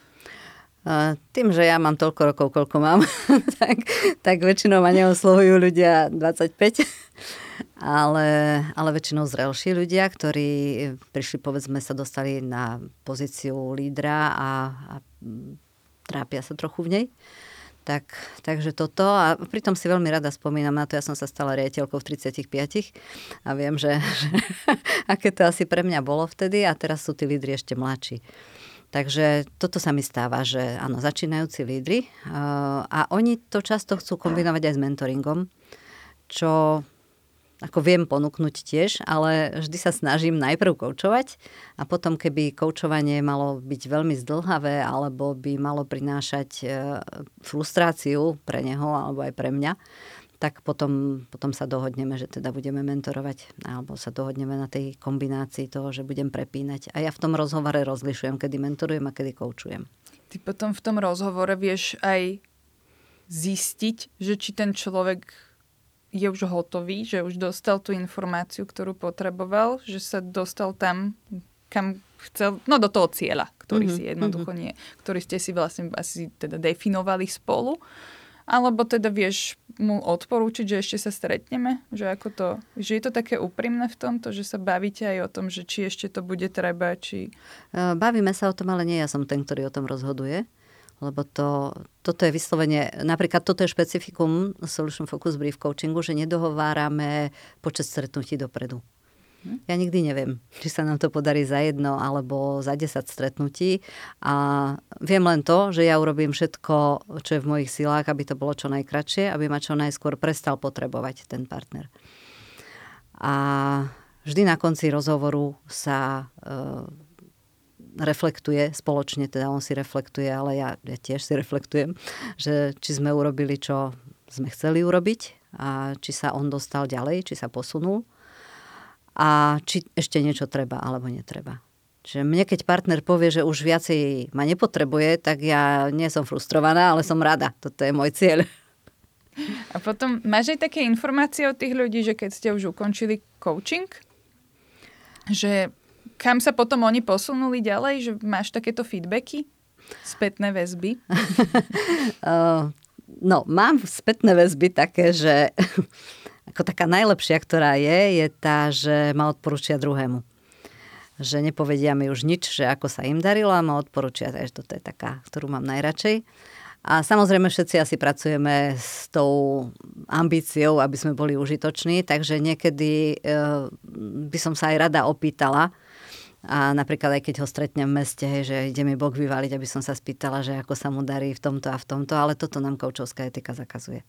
Tým, že ja mám toľko rokov, koľko mám, tak, tak väčšinou ma neoslovujú ľudia 25, ale, ale väčšinou zrelší ľudia, ktorí prišli, povedzme, sa dostali na pozíciu lídra a, a trápia sa trochu v nej. Tak, takže toto a pritom si veľmi rada spomínam na to, ja som sa stala riaditeľkou v 35 a viem, že, že aké to asi pre mňa bolo vtedy a teraz sú tí lídri ešte mladší. Takže toto sa mi stáva, že áno, začínajúci lídry uh, a oni to často chcú kombinovať aj s mentoringom, čo ako viem ponúknuť tiež, ale vždy sa snažím najprv koučovať a potom, keby koučovanie malo byť veľmi zdlhavé alebo by malo prinášať uh, frustráciu pre neho alebo aj pre mňa, tak potom, potom sa dohodneme, že teda budeme mentorovať alebo sa dohodneme na tej kombinácii toho, že budem prepínať. A ja v tom rozhovore rozlišujem, kedy mentorujem a kedy koučujem. Ty potom v tom rozhovore vieš aj zistiť, že či ten človek je už hotový, že už dostal tú informáciu, ktorú potreboval, že sa dostal tam, kam chcel, no do toho cieľa, ktorý mm-hmm. si jednoducho mm-hmm. nie, ktorý ste si vlastne asi teda definovali spolu. Alebo teda vieš mu odporúčiť, že ešte sa stretneme? Že, ako to, že je to také úprimné v tomto, že sa bavíte aj o tom, že či ešte to bude treba, či... E, bavíme sa o tom, ale nie ja som ten, ktorý o tom rozhoduje. Lebo to, toto je vyslovene, napríklad toto je špecifikum Solution Focus Brief Coachingu, že nedohovárame počet stretnutí dopredu. Ja nikdy neviem, či sa nám to podarí za jedno alebo za 10 stretnutí. A viem len to, že ja urobím všetko, čo je v mojich silách, aby to bolo čo najkračšie, aby ma čo najskôr prestal potrebovať ten partner. A vždy na konci rozhovoru sa e, reflektuje spoločne, teda on si reflektuje, ale ja, ja tiež si reflektujem, že či sme urobili, čo sme chceli urobiť a či sa on dostal ďalej, či sa posunul a či ešte niečo treba alebo netreba. Čiže mne, keď partner povie, že už viacej ma nepotrebuje, tak ja nie som frustrovaná, ale som rada. Toto je môj cieľ. A potom máš aj také informácie od tých ľudí, že keď ste už ukončili coaching, že kam sa potom oni posunuli ďalej, že máš takéto feedbacky, spätné väzby? no, mám spätné väzby také, že ako taká najlepšia, ktorá je, je tá, že ma odporúčia druhému. Že nepovedia mi už nič, že ako sa im darilo a ma odporúčia, takže toto je taká, ktorú mám najradšej. A samozrejme všetci asi pracujeme s tou ambíciou, aby sme boli užitoční, takže niekedy e, by som sa aj rada opýtala, a napríklad aj keď ho stretnem v meste, hej, že ide mi Bok vyvaliť, aby som sa spýtala, že ako sa mu darí v tomto a v tomto, ale toto nám koučovská etika zakazuje.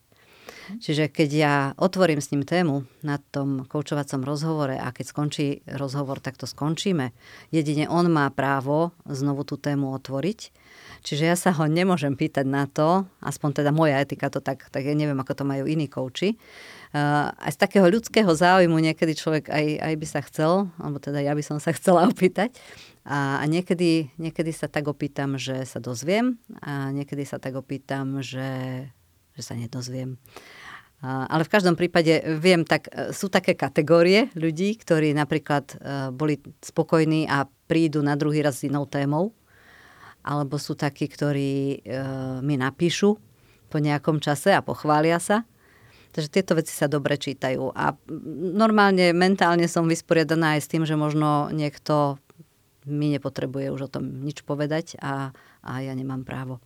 Čiže keď ja otvorím s ním tému na tom koučovacom rozhovore a keď skončí rozhovor, tak to skončíme. Jedine on má právo znovu tú tému otvoriť. Čiže ja sa ho nemôžem pýtať na to, aspoň teda moja etika to tak, tak ja neviem, ako to majú iní kouči. Uh, aj z takého ľudského záujmu niekedy človek aj, aj by sa chcel, alebo teda ja by som sa chcela opýtať. A, a niekedy, niekedy sa tak opýtam, že sa dozviem a niekedy sa tak opýtam, že že sa nedozviem. Ale v každom prípade viem, tak e, sú také kategórie ľudí, ktorí napríklad e, boli spokojní a prídu na druhý raz s inou témou, alebo sú takí, ktorí mi napíšu po nejakom čase a pochvália sa. Takže tieto veci sa dobre čítajú. A normálne, mentálne som vysporiadaná aj s tým, že možno niekto mi nepotrebuje už o tom nič povedať a, a ja nemám právo.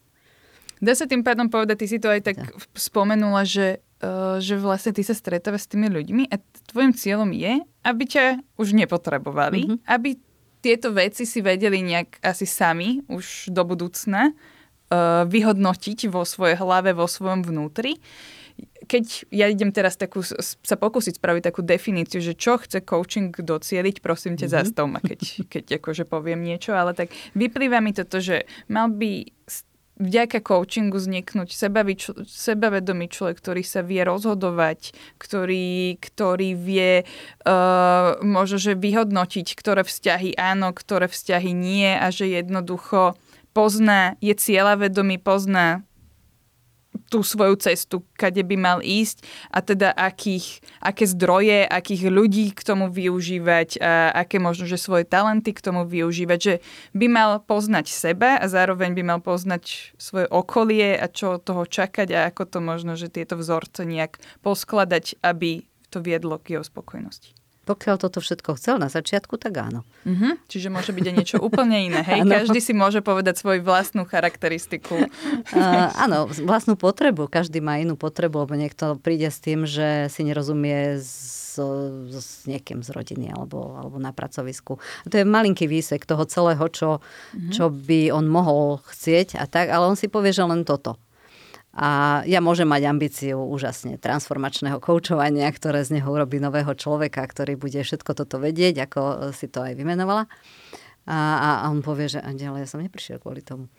Dá sa tým pádom povedať, ty si to aj tak ja. spomenula, že, uh, že vlastne ty sa stretávaš s tými ľuďmi a tvojim cieľom je, aby ťa už nepotrebovali, mm-hmm. aby tieto veci si vedeli nejak asi sami už do budúcna uh, vyhodnotiť vo svojej hlave, vo svojom vnútri. Keď ja idem teraz takú, sa pokúsiť spraviť takú definíciu, že čo chce coaching docieliť, prosím ťa, mm-hmm. zastav ma, keď, keď akože poviem niečo, ale tak vyplýva mi toto, že mal by vďaka coachingu vzniknúť sebavič- sebavedomý človek, ktorý sa vie rozhodovať, ktorý, ktorý vie uh, možno, že vyhodnotiť, ktoré vzťahy áno, ktoré vzťahy nie a že jednoducho pozná, je cieľavedomý, pozná tú svoju cestu, kade by mal ísť a teda akých, aké zdroje, akých ľudí k tomu využívať a aké možno, že svoje talenty k tomu využívať, že by mal poznať seba a zároveň by mal poznať svoje okolie a čo od toho čakať a ako to možno, že tieto vzorce nejak poskladať, aby to viedlo k jeho spokojnosti. Pokiaľ toto všetko chcel na začiatku, tak áno. Uh-huh. Čiže môže byť aj niečo úplne iné. Hej? Každý si môže povedať svoju vlastnú charakteristiku. Uh, áno, vlastnú potrebu. Každý má inú potrebu, lebo niekto príde s tým, že si nerozumie s s, s niekým z rodiny alebo, alebo na pracovisku. A to je malinký výsek toho celého, čo, mm-hmm. čo by on mohol chcieť a tak, ale on si povie, že len toto. A ja môžem mať ambíciu úžasne transformačného koučovania, ktoré z neho urobí nového človeka, ktorý bude všetko toto vedieť, ako si to aj vymenovala. A, a on povie, že ale ja som neprišiel kvôli tomu.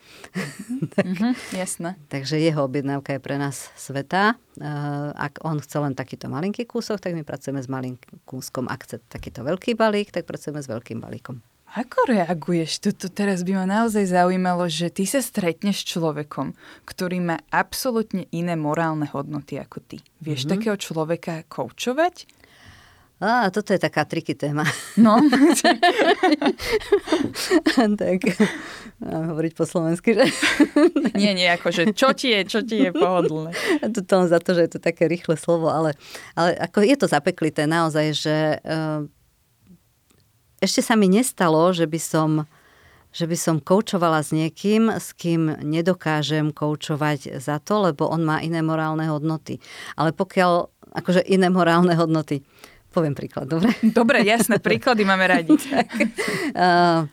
tak, mm-hmm, jasné. Takže jeho objednávka je pre nás sveta. Ak on chce len takýto malinký kúsok, tak my pracujeme s malým kúskom. Ak chce takýto veľký balík, tak pracujeme s veľkým balíkom. Ako reaguješ? Toto teraz by ma naozaj zaujímalo, že ty sa stretneš s človekom, ktorý má absolútne iné morálne hodnoty ako ty. Vieš mm-hmm. takého človeka koučovať? Á, toto je taká triky téma. No. tak, mám hovoriť po slovensky, že? nie, nie, akože čo ti je, čo ti je pohodlné. To za to, že je to také rýchle slovo, ale, ale ako je to zapeklité naozaj, že uh, ešte sa mi nestalo, že by som že by som koučovala s niekým, s kým nedokážem koučovať za to, lebo on má iné morálne hodnoty. Ale pokiaľ, akože iné morálne hodnoty, poviem príklad, dobre? Dobre, jasné, príklady máme radi. tak, uh,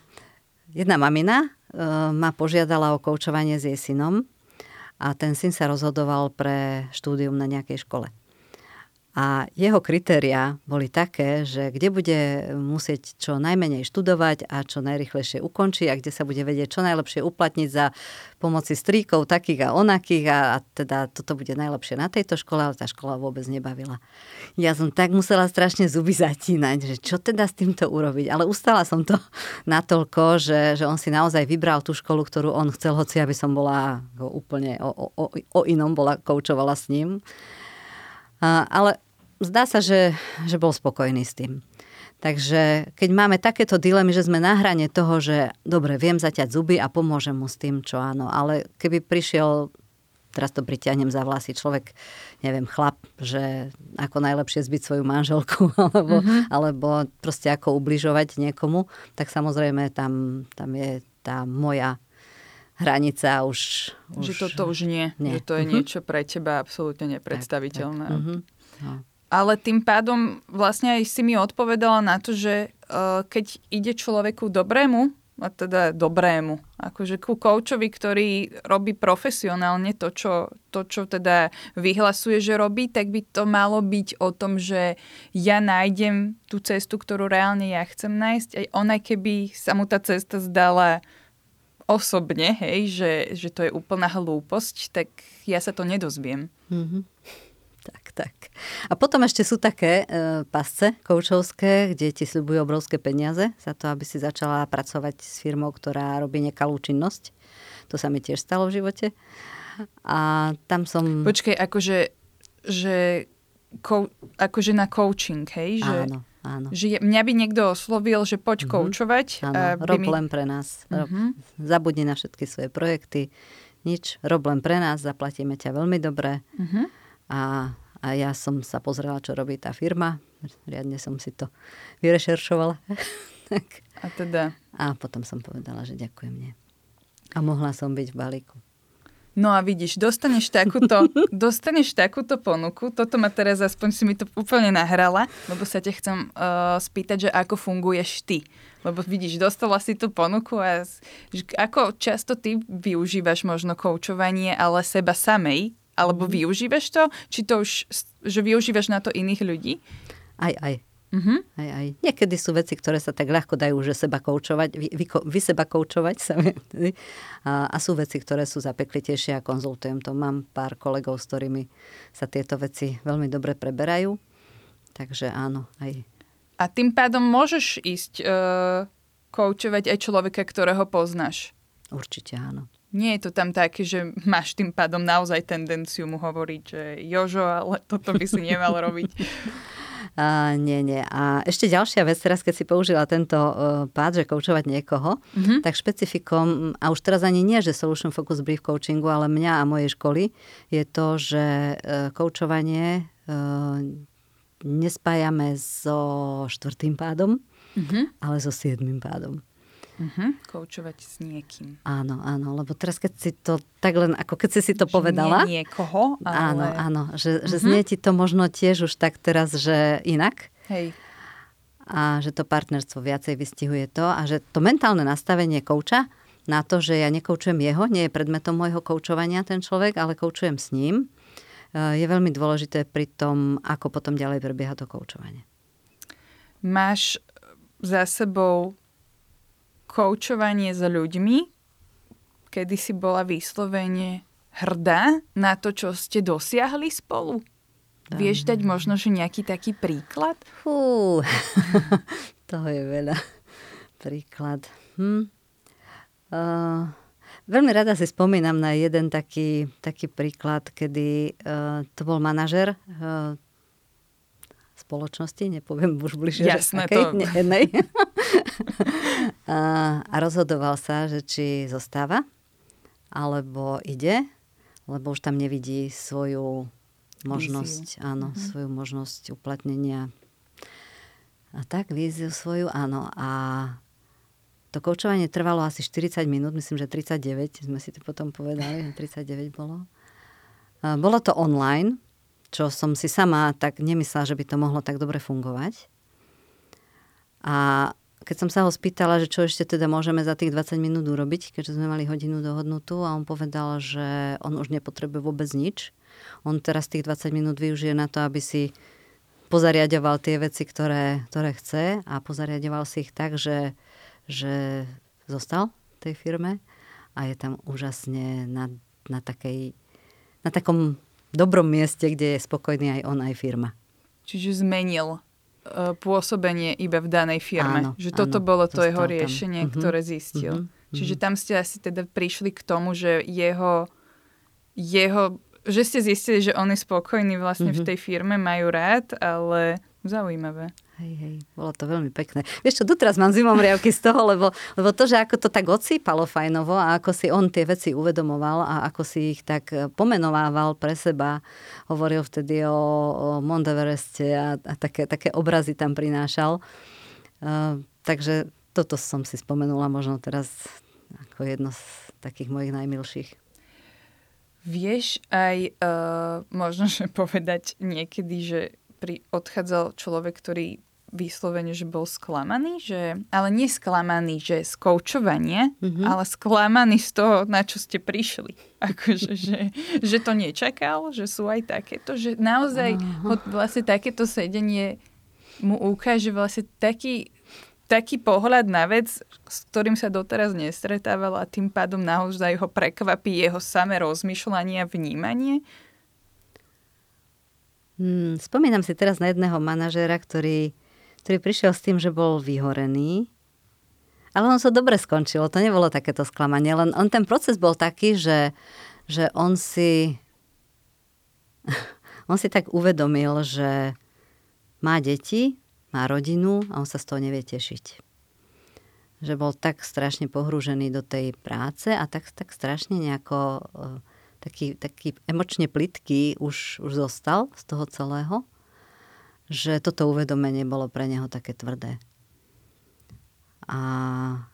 jedna mamina uh, ma požiadala o koučovanie s jej synom a ten syn sa rozhodoval pre štúdium na nejakej škole. A jeho kritéria boli také, že kde bude musieť čo najmenej študovať a čo najrychlejšie ukončiť a kde sa bude vedieť čo najlepšie uplatniť za pomoci stríkov takých a onakých a, a teda toto bude najlepšie na tejto škole, ale tá škola vôbec nebavila. Ja som tak musela strašne zuby zatínať, že čo teda s týmto urobiť. Ale ustala som to natoľko, že, že on si naozaj vybral tú školu, ktorú on chcel, hoci aby som bola úplne o, o, o inom, bola koučovala s ním. Ale zdá sa, že, že bol spokojný s tým. Takže keď máme takéto dilemy, že sme na hrane toho, že dobre, viem zaťať zuby a pomôžem mu s tým, čo áno, ale keby prišiel, teraz to priťahnem za vlasy, človek, neviem, chlap, že ako najlepšie zbyť svoju manželku, alebo, mm-hmm. alebo proste ako ubližovať niekomu, tak samozrejme tam, tam je tá moja hranica už... Že už, toto už nie, nie. že to je mm-hmm. niečo pre teba absolútne nepredstaviteľné. Tak, tak. Mm-hmm. No ale tým pádom vlastne aj si mi odpovedala na to, že uh, keď ide človeku dobrému, a teda dobrému, akože ku koučovi, ktorý robí profesionálne to čo, to, čo teda vyhlasuje, že robí, tak by to malo byť o tom, že ja nájdem tú cestu, ktorú reálne ja chcem nájsť, aj ona keby sa mu tá cesta zdala osobne, hej, že, že to je úplná hlúposť, tak ja sa to nedozviem. Mm-hmm. Tak. A potom ešte sú také e, pasce koučovské, kde ti sľubujú obrovské peniaze za to, aby si začala pracovať s firmou, ktorá robí nekalú činnosť. To sa mi tiež stalo v živote. A tam som... Počkej, akože, že, ko, akože na coaching, hej? Že... Áno, áno. Že mňa by niekto oslovil, že poď mm-hmm. koučovať. Áno, rob mi... len pre nás. Mm-hmm. Zabudni na všetky svoje projekty. Nič, rob len pre nás, zaplatíme ťa veľmi dobre. Mm-hmm a, a ja som sa pozrela, čo robí tá firma. Riadne som si to vyrešeršovala. a teda? A potom som povedala, že ďakujem mne. A mohla som byť v balíku. No a vidíš, dostaneš takúto, dostaneš takúto ponuku, toto ma teraz aspoň si mi to úplne nahrala, lebo sa ťa chcem uh, spýtať, že ako funguješ ty. Lebo vidíš, dostala si tú ponuku a ako často ty využívaš možno koučovanie, ale seba samej alebo mhm. využívaš to? Či to už, že využívaš na to iných ľudí? Aj, aj. Uh-huh. Aj, aj. Niekedy sú veci, ktoré sa tak ľahko dajú, že seba koučovať, vy, vy, vy seba koučovať sa a, a sú veci, ktoré sú zapeklitejšie a konzultujem to. Mám pár kolegov, s ktorými sa tieto veci veľmi dobre preberajú. Takže áno, aj. A tým pádom môžeš ísť uh, koučovať aj človeka, ktorého poznáš? Určite áno. Nie je to tam také, že máš tým pádom naozaj tendenciu mu hovoriť, že Jožo, ale toto by si nemal robiť. A, nie, nie. A ešte ďalšia vec, teraz keď si použila tento uh, pád, že koučovať niekoho, mm-hmm. tak špecifikom, a už teraz ani nie, že Solution Focus Brief Coachingu, ale mňa a mojej školy, je to, že uh, koučovanie uh, nespájame so štvrtým pádom, mm-hmm. ale so siedmým pádom. Uh-huh. Koučovať s niekým. Áno, áno, lebo teraz keď si to tak len, ako keď si si to že povedala. Nie niekoho, ale... Áno, áno, že, uh-huh. že znie ti to možno tiež už tak teraz, že inak. Hej. A že to partnerstvo viacej vystihuje to a že to mentálne nastavenie kouča na to, že ja nekoučujem jeho, nie je predmetom môjho koučovania ten človek, ale koučujem s ním, e, je veľmi dôležité pri tom, ako potom ďalej prebieha to koučovanie. Máš za sebou koučovanie s ľuďmi, kedy si bola vyslovene hrdá na to, čo ste dosiahli spolu? Vieš dať možno, že nejaký taký príklad? Fú, toho je veľa. Príklad. Hm. Uh, veľmi rada si spomínam na jeden taký, taký príklad, kedy uh, to bol manažer uh, spoločnosti, nepoviem už bližšie, Jasné, že akej, to... jednej. a, a rozhodoval sa, že či zostáva, alebo ide, lebo už tam nevidí svoju možnosť, víziu. áno, mm-hmm. svoju možnosť uplatnenia. A tak, víziu svoju, áno. A to koučovanie trvalo asi 40 minút, myslím, že 39, sme si to potom povedali, 39 bolo. Bolo to online, čo som si sama tak nemyslela, že by to mohlo tak dobre fungovať. A keď som sa ho spýtala, že čo ešte teda môžeme za tých 20 minút urobiť, keďže sme mali hodinu dohodnutú a on povedal, že on už nepotrebuje vôbec nič, on teraz tých 20 minút využije na to, aby si pozariadoval tie veci, ktoré, ktoré chce a pozariadoval si ich tak, že, že zostal v tej firme a je tam úžasne na, na, takej, na takom dobrom mieste, kde je spokojný aj on, aj firma. Čiže zmenil uh, pôsobenie iba v danej firme. Áno, že toto áno, bolo to jeho riešenie, uh-huh, ktoré zistil. Uh-huh, Čiže tam ste asi teda prišli k tomu, že jeho, jeho že ste zistili, že on je spokojný vlastne mm-hmm. v mhm. tej firme, majú rád, ale zaujímavé. Hej, hej, bolo to veľmi pekné. Vieš čo, doteraz mám zimom riavky z toho, lebo, lebo to, že ako to tak odsýpalo fajnovo a ako si on tie veci uvedomoval a ako si ich tak e, pomenovával pre seba, hovoril vtedy o, o Montevereste a, a také, také obrazy tam prinášal. Uh, takže toto som si spomenula možno teraz ako jedno z takých mojich najmilších. Vieš aj uh, možno, že povedať niekedy, že pri odchádzal človek, ktorý vyslovene, že bol sklamaný, že, ale nie sklamaný, že z koučovania, mm-hmm. ale sklamaný z toho, na čo ste prišli. Akože, že, že to nečakal, že sú aj takéto, že naozaj uh-huh. vlastne takéto sedenie mu ukáže vlastne taký taký pohľad na vec, s ktorým sa doteraz nestretával a tým pádom naozaj ho prekvapí jeho samé rozmýšľanie a vnímanie? Hmm, spomínam si teraz na jedného manažéra, ktorý, ktorý prišiel s tým, že bol vyhorený, ale on sa dobre skončilo, to nebolo takéto sklamanie, len on ten proces bol taký, že, že on si on si tak uvedomil, že má deti, má rodinu a on sa z toho nevie tešiť. Že bol tak strašne pohrúžený do tej práce a tak, tak strašne nejako uh, taký, taký emočne plitký už, už zostal z toho celého, že toto uvedomenie bolo pre neho také tvrdé. A,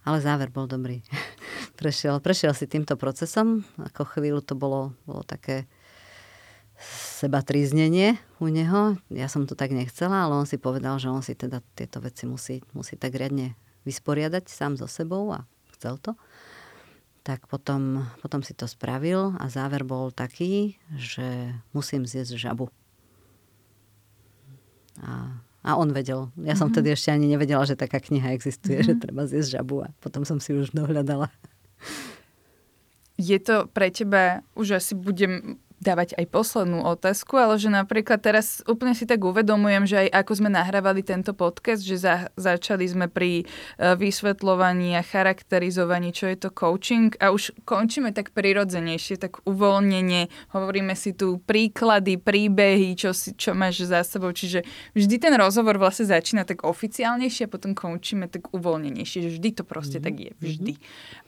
ale záver bol dobrý. prešiel, prešiel si týmto procesom, ako chvíľu to bolo, bolo také seba tríznenie u neho. Ja som to tak nechcela, ale on si povedal, že on si teda tieto veci musí, musí tak riadne vysporiadať sám so sebou a chcel to. Tak potom, potom si to spravil a záver bol taký, že musím zjesť žabu. A, a on vedel. Ja som mm-hmm. vtedy ešte ani nevedela, že taká kniha existuje, mm-hmm. že treba zjesť žabu a potom som si už dohľadala. Je to pre teba, už asi budem dávať aj poslednú otázku, ale že napríklad teraz úplne si tak uvedomujem, že aj ako sme nahrávali tento podcast, že za, začali sme pri uh, vysvetľovaní a charakterizovaní, čo je to coaching a už končíme tak prirodzenejšie, tak uvoľnenie, hovoríme si tu príklady, príbehy, čo, si, čo máš za sebou, čiže vždy ten rozhovor vlastne začína tak oficiálnejšie a potom končíme tak uvoľnenejšie, že vždy to proste mm-hmm. tak je, vždy.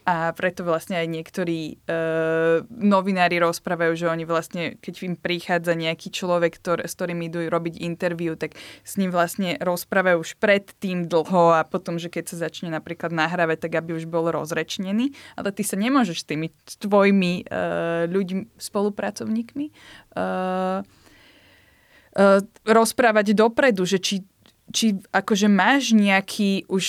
A preto vlastne aj niektorí uh, novinári rozprávajú, že oni vlastne vlastne, keď im prichádza nejaký človek, ktor, s ktorým idú robiť interviu, tak s ním vlastne rozprávajú už predtým dlho a potom, že keď sa začne napríklad nahrávať, tak aby už bol rozrečnený. Ale ty sa nemôžeš s tými tvojimi uh, ľuďmi, spolupracovníkmi uh, uh, rozprávať dopredu, že či či akože máš nejaký už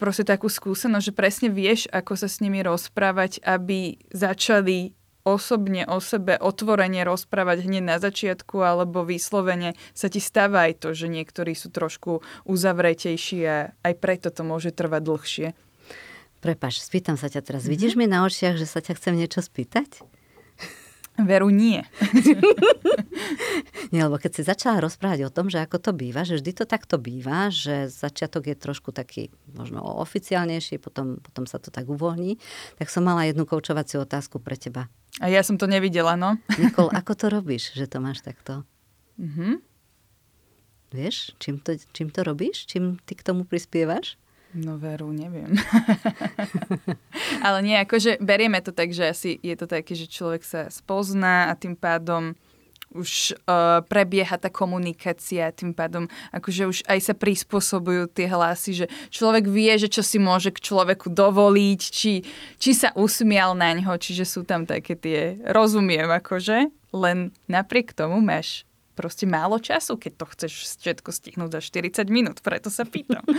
proste takú skúsenosť, že presne vieš, ako sa s nimi rozprávať, aby začali osobne o sebe otvorene rozprávať hneď na začiatku, alebo vyslovene sa ti stáva aj to, že niektorí sú trošku uzavretejší a aj preto to môže trvať dlhšie. Prepaš, spýtam sa ťa teraz. Mm-hmm. Vidíš mi na očiach, že sa ťa chcem niečo spýtať? Veru nie. nie, lebo keď si začala rozprávať o tom, že ako to býva, že vždy to takto býva, že začiatok je trošku taký možno oficiálnejší, potom, potom sa to tak uvoľní, tak som mala jednu koučovaciu otázku pre teba. A ja som to nevidela, no. Nikol, ako to robíš, že to máš takto? Mhm. Vieš, čím to, čím to robíš? Čím ty k tomu prispievaš? No veru, neviem. Ale nie, akože berieme to tak, že asi je to také, že človek sa spozná a tým pádom už uh, prebieha tá komunikácia, tým pádom akože už aj sa prispôsobujú tie hlasy, že človek vie, že čo si môže k človeku dovoliť, či, či sa usmial na ňo, čiže sú tam také tie, rozumiem akože, len napriek tomu máš proste málo času, keď to chceš všetko stihnúť za 40 minút, preto sa pýtam.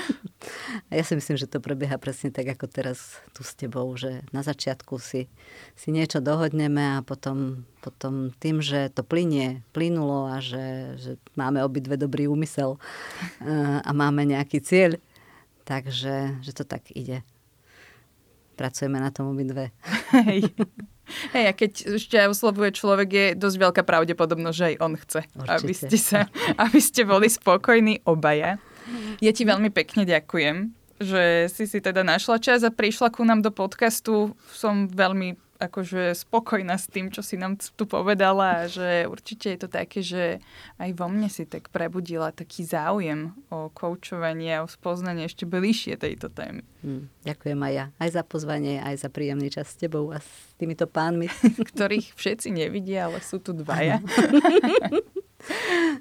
Ja si myslím, že to prebieha presne tak, ako teraz tu s tebou, že na začiatku si, si niečo dohodneme a potom, potom tým, že to plinie, plynulo a že, že máme obidve dobrý úmysel eh, a máme nejaký cieľ, takže že to tak ide. Pracujeme na tom obidve. Hej. Hej, a keď ešte oslovuje človek, je dosť veľká pravdepodobnosť, že aj on chce, aby ste, sa, aby ste boli spokojní obaja. Ja ti veľmi pekne ďakujem, že si si teda našla čas a prišla ku nám do podcastu. Som veľmi akože spokojná s tým, čo si nám tu povedala a že určite je to také, že aj vo mne si tak prebudila taký záujem o koučovanie a o spoznanie ešte bližšie tejto témy. Hmm, ďakujem aj ja. Aj za pozvanie, aj za príjemný čas s tebou a s týmito pánmi. Ktorých všetci nevidia, ale sú tu dvaja.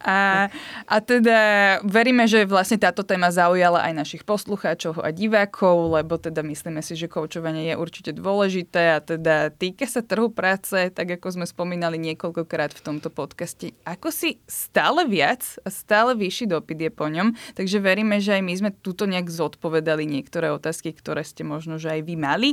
A, a teda veríme, že vlastne táto téma zaujala aj našich poslucháčov a divákov, lebo teda myslíme si, že koučovanie je určite dôležité a teda týka sa trhu práce, tak ako sme spomínali niekoľkokrát v tomto podcaste, ako si stále viac a stále vyšší dopyt je po ňom, takže veríme, že aj my sme tuto nejak zodpovedali niektoré otázky, ktoré ste možno, že aj vy mali.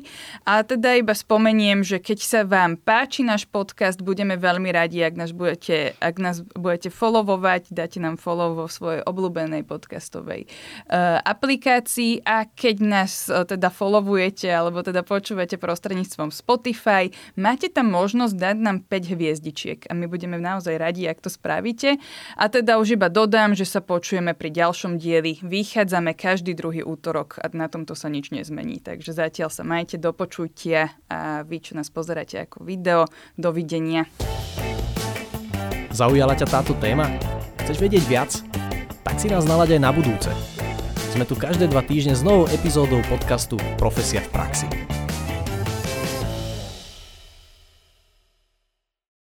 A teda iba spomeniem, že keď sa vám páči náš podcast, budeme veľmi radi, ak nás budete, ak nás budete budete followovať, dáte nám follow vo svojej obľúbenej podcastovej uh, aplikácii a keď nás uh, teda followujete alebo teda počúvate prostredníctvom Spotify, máte tam možnosť dať nám 5 hviezdičiek a my budeme naozaj radi, ak to spravíte. A teda už iba dodám, že sa počujeme pri ďalšom dieli. Vychádzame každý druhý útorok a na tomto sa nič nezmení. Takže zatiaľ sa majte do počutia a vy, čo nás pozeráte ako video, dovidenia. Zaujala ťa táto téma? Chceš vedieť viac? Tak si nás nalaď aj na budúce. Sme tu každé dva týždne s novou epizódou podcastu Profesia v praxi.